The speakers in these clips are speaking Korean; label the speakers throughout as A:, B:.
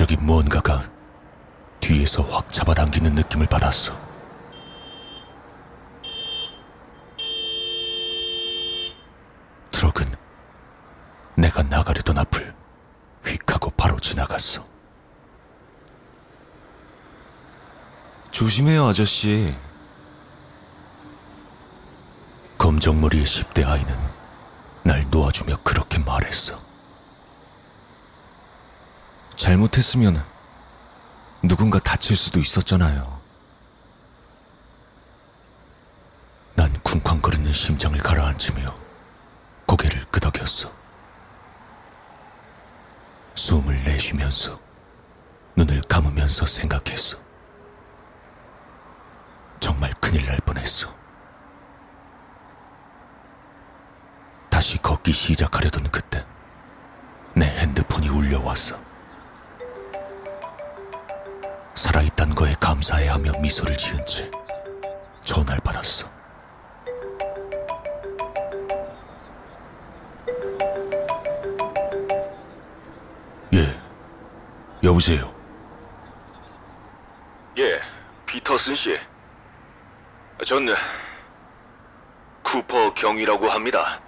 A: 갑자기 무언가가 뒤에서 확 잡아당기는 느낌을 받았어. 트럭은 내가 나가려던 앞을 휙 하고 바로 지나갔어.
B: 조심해요, 아저씨.
A: 검정머리의 10대 아이는 날 놓아주며 그렇게 말했어.
B: 잘못했으면 누군가 다칠 수도 있었잖아요.
A: 난 쿵쾅거리는 심장을 가라앉히며 고개를 끄덕였어. 숨을 내쉬면서 눈을 감으면서 생각했어. 정말 큰일 날 뻔했어. 다시 걷기 시작하려던 그때 내 핸드폰이 울려왔어. 살아있다는 거에 감사해하며 미소를 지은 채 전화를 받았어. 예, 여보세요.
C: 예, 피터슨 씨. 전 쿠퍼 경이라고 합니다.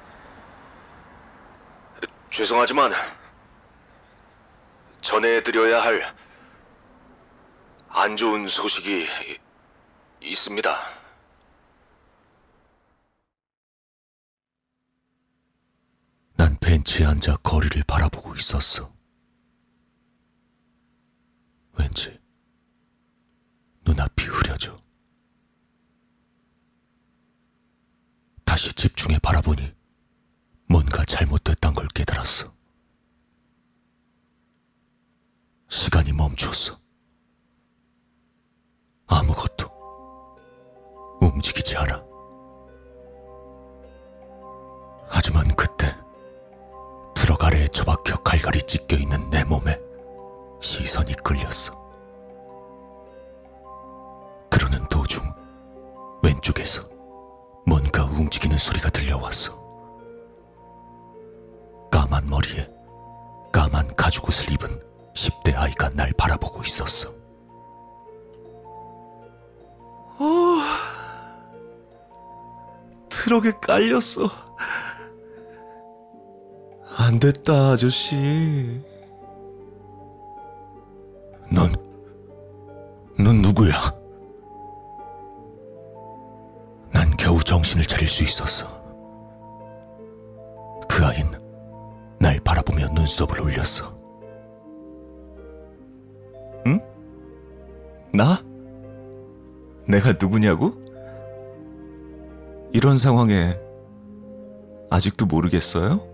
C: 죄송하지만 전해드려야 할 안 좋은 소식이 있습니다.
A: 난 벤치에 앉아 거리를 바라보고 있었어. 왠지 눈앞이 흐려져. 다시 집중해 바라보니 뭔가 잘못됐단 걸 깨달았어. 시간이 멈췄어. 아무것도 움직이지 않아. 하지만 그때 트럭 아래에 처박혀 갈갈이 찢겨 있는 내 몸에 시선이 끌렸어. 그러는 도중 왼쪽에서 뭔가 움직이는 소리가 들려왔어. 까만 머리에 까만 가죽옷을 입은 10대 아이가 날 바라보고 있었어.
B: 트럭에 깔렸어. 안 됐다, 아저씨.
A: 넌, 넌 누구야? 난 겨우 정신을 차릴 수 있었어. 그 아인 날 바라보며 눈썹을 올렸어.
B: 나? 내가 누구냐고? 이런 상황에 아직도 모르겠어요?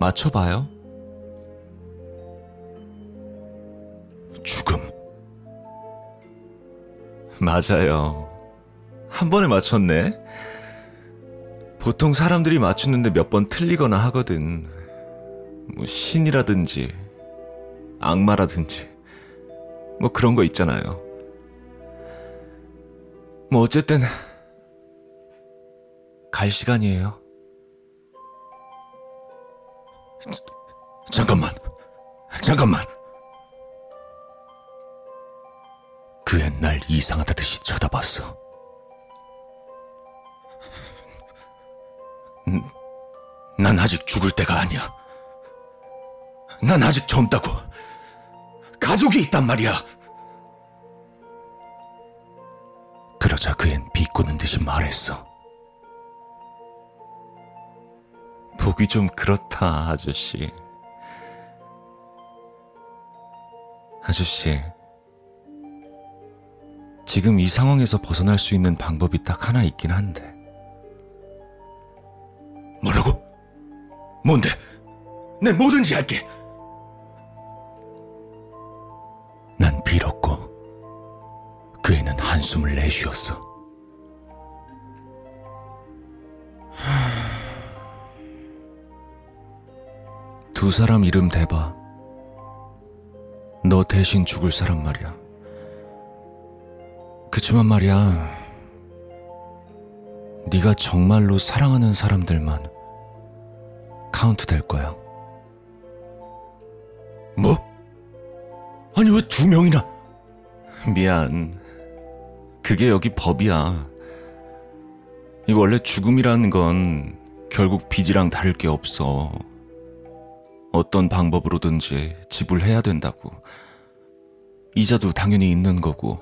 B: 맞춰봐요.
A: 죽음.
B: 맞아요. 한 번에 맞췄네. 보통 사람들이 맞추는데 몇 번 틀리거나 하거든. 뭐 신이라든지 악마라든지 뭐 그런 거 있잖아요. 뭐 어쨌든 갈 시간이에요.
A: 잠깐만. 잠깐만. 그앤날 이상하다 듯이 쳐다봤어. 음, 난 아직 죽을 때가 아니야. 난 아직 젊다고. 가족이 있단 말이야. 비꼬는 듯이 말했어.
B: 보기 좀 그렇다, 아저씨. 아저씨. 지금 이 상황에서 벗어날 수 있는 방법이 딱 하나 있긴 한데.
A: 뭐라고? 뭔데? 내 뭐든지 할게. 난 빌었고 그 애는 한숨을 내쉬었어.
B: 두 사람 이름 대봐. 너 대신 죽을 사람 말이야. 그치만 말이야. 네가 정말로 사랑하는 사람들만 카운트 될 거야.
A: 뭐? 아니 왜 두 명이나?
B: 미안. 그게 여기 법이야. 이 원래 죽음이라는 건 결국 빚이랑 다를 게 없어. 어떤 방법으로든지 지불해야 된다고. 이자도 당연히 있는 거고.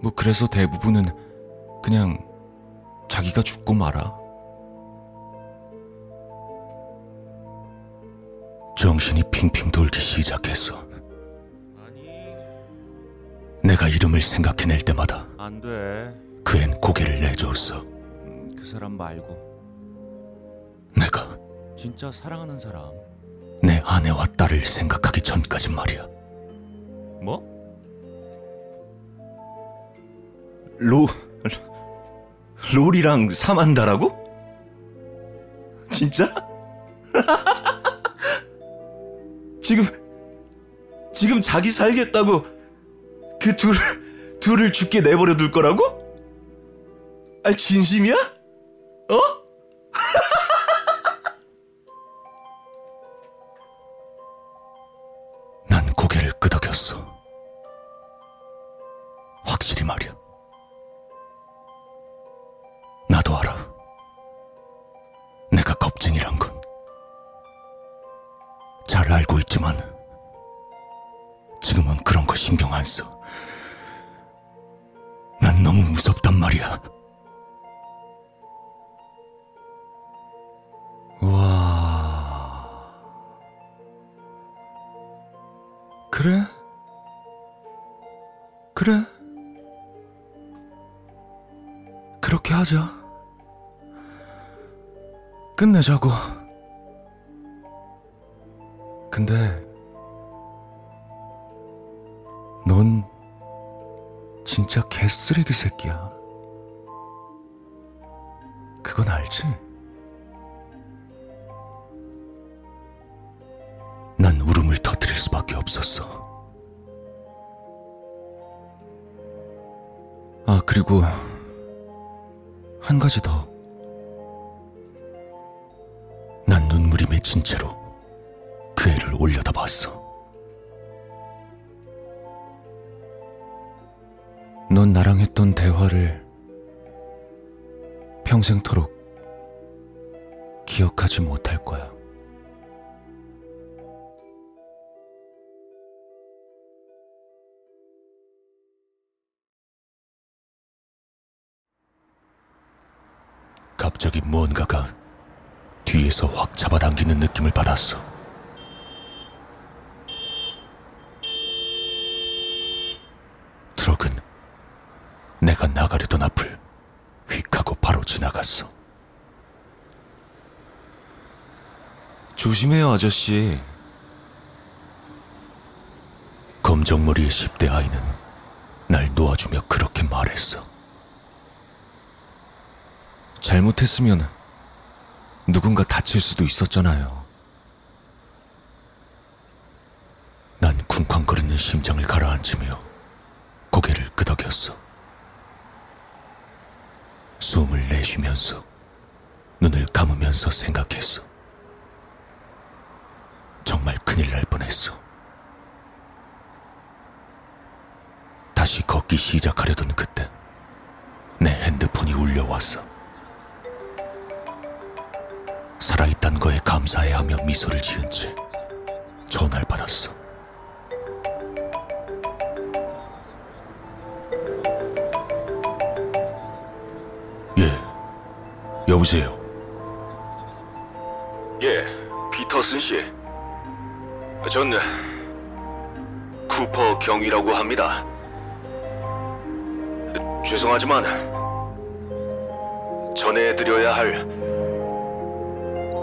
B: 뭐 그래서 대부분은 그냥 자기가 죽고 말아.
A: 정신이 핑핑 돌기 시작했어. 내가 이름을 생각해낼 때마다
B: 안 돼.
A: 그앤 고개를 내줬어.
B: 음, 그 사람 말고 진짜 사랑하는 사람.
A: 내 아내와 딸을 생각하기 전까지 말이야.
B: 뭐? 로 롤이랑 사만다라고? 진짜? 지금 지금 자기 살겠다고 그 둘 둘을 죽게 내버려 둘 거라고? 아 진심이야? 어?
A: 끄덕였어. 확실히 말이야. 나도 알아. 내가 겁쟁이란 건. 잘 알고 있지만, 지금은 그런 거 신경 안 써. 난 너무 무섭단 말이야.
B: 와. 그래? 그래? 그렇게 하자. 끝내자고. 근데, 넌 진짜 개쓰레기 새끼야. 그건 알지?
A: 난 울음을 터뜨릴 수밖에 없었어.
B: 아, 그리고 한 가지 더.
A: 난 눈물이 맺힌 채로 그 애를 올려다봤어.
B: 넌 나랑 했던 대화를 평생토록 기억하지 못할 거야.
A: 갑자기 무언가가 뒤에서 확 잡아당기는 느낌을 받았어. 트럭은 내가 나가려던 앞을 휙 하고 바로 지나갔어.
B: 조심해요, 아저씨.
A: 검정머리의 10대 아이는 날 놓아주며 그렇게 말했어.
B: 잘못했으면 누군가 다칠 수도 있었잖아요.
A: 난 쿵쾅거리는 심장을 가라앉히며 고개를 끄덕였어. 숨을 내쉬면서 눈을 감으면서 생각했어. 정말 큰일 날 뻔했어. 다시 걷기 시작하려던 그때 내 핸드폰이 울려왔어. 살아있단 거에 감사해하며 미소를 지은 채 전화를 받았어. 예, 여보세요.
C: 예, 피터슨 씨. 전 쿠퍼 경위라고 합니다. 죄송하지만 전해드려야 할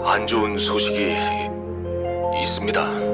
C: 안 좋은 소식이 있습니다.